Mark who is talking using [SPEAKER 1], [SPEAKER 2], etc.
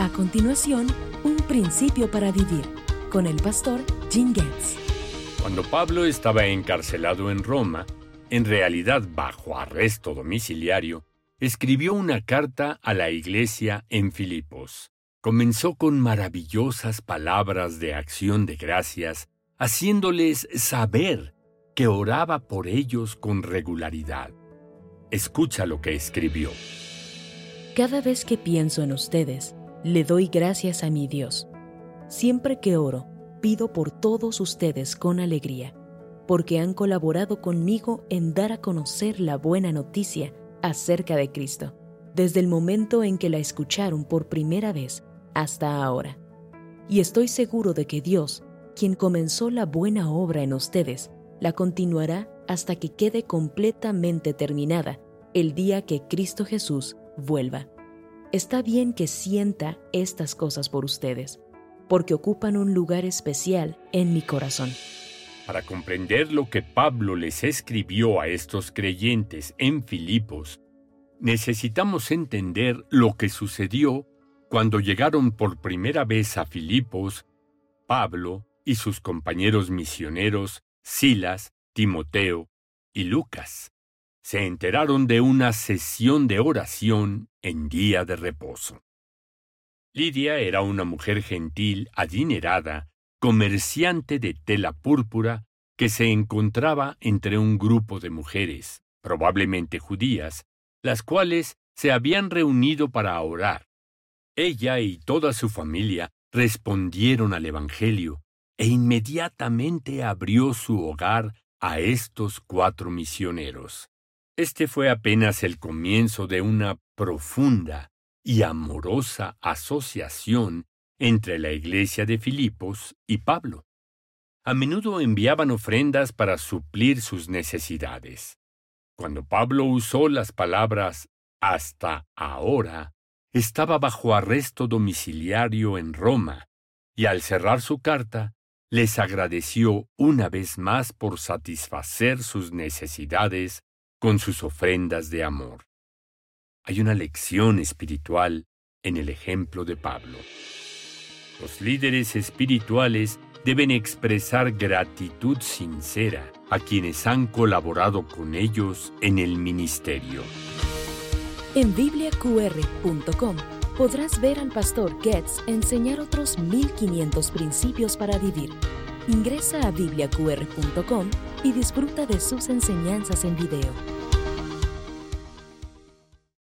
[SPEAKER 1] A continuación, un principio para vivir con el pastor Jim Getz.
[SPEAKER 2] Cuando Pablo estaba encarcelado en Roma, en realidad bajo arresto domiciliario, escribió una carta a la iglesia en Filipos. Comenzó con maravillosas palabras de acción de gracias, haciéndoles saber que oraba por ellos con regularidad. Escucha lo que escribió.
[SPEAKER 1] Cada vez que pienso en ustedes, le doy gracias a mi Dios. Siempre que oro, pido por todos ustedes con alegría, porque han colaborado conmigo en dar a conocer la buena noticia acerca de Cristo, desde el momento en que la escucharon por primera vez hasta ahora. Y estoy seguro de que Dios, quien comenzó la buena obra en ustedes, la continuará hasta que quede completamente terminada el día que Cristo Jesús vuelva. Está bien que sienta estas cosas por ustedes, porque ocupan un lugar especial en mi corazón.
[SPEAKER 2] Para comprender lo que Pablo les escribió a estos creyentes en Filipos, necesitamos entender lo que sucedió cuando llegaron por primera vez a Filipos, Pablo y sus compañeros misioneros Silas, Timoteo y Lucas. Se enteraron de una sesión de oración en día de reposo. Lidia era una mujer gentil, adinerada, comerciante de tela púrpura, que se encontraba entre un grupo de mujeres, probablemente judías, las cuales se habían reunido para orar. Ella y toda su familia respondieron al Evangelio e inmediatamente abrió su hogar a estos cuatro misioneros. Este fue apenas el comienzo de una profunda y amorosa asociación entre la iglesia de Filipos y Pablo. A menudo enviaban ofrendas para suplir sus necesidades. Cuando Pablo usó las palabras hasta ahora, estaba bajo arresto domiciliario en Roma, y al cerrar su carta, les agradeció una vez más por satisfacer sus necesidades con sus ofrendas de amor. Hay una lección espiritual en el ejemplo de Pablo. Los líderes espirituales deben expresar gratitud sincera a quienes han colaborado con ellos en el ministerio.
[SPEAKER 1] En bibliaqr.com podrás ver al pastor Getz enseñar otros 1500 principios para vivir. Ingresa a bibliaqr.com y disfruta de sus enseñanzas en video.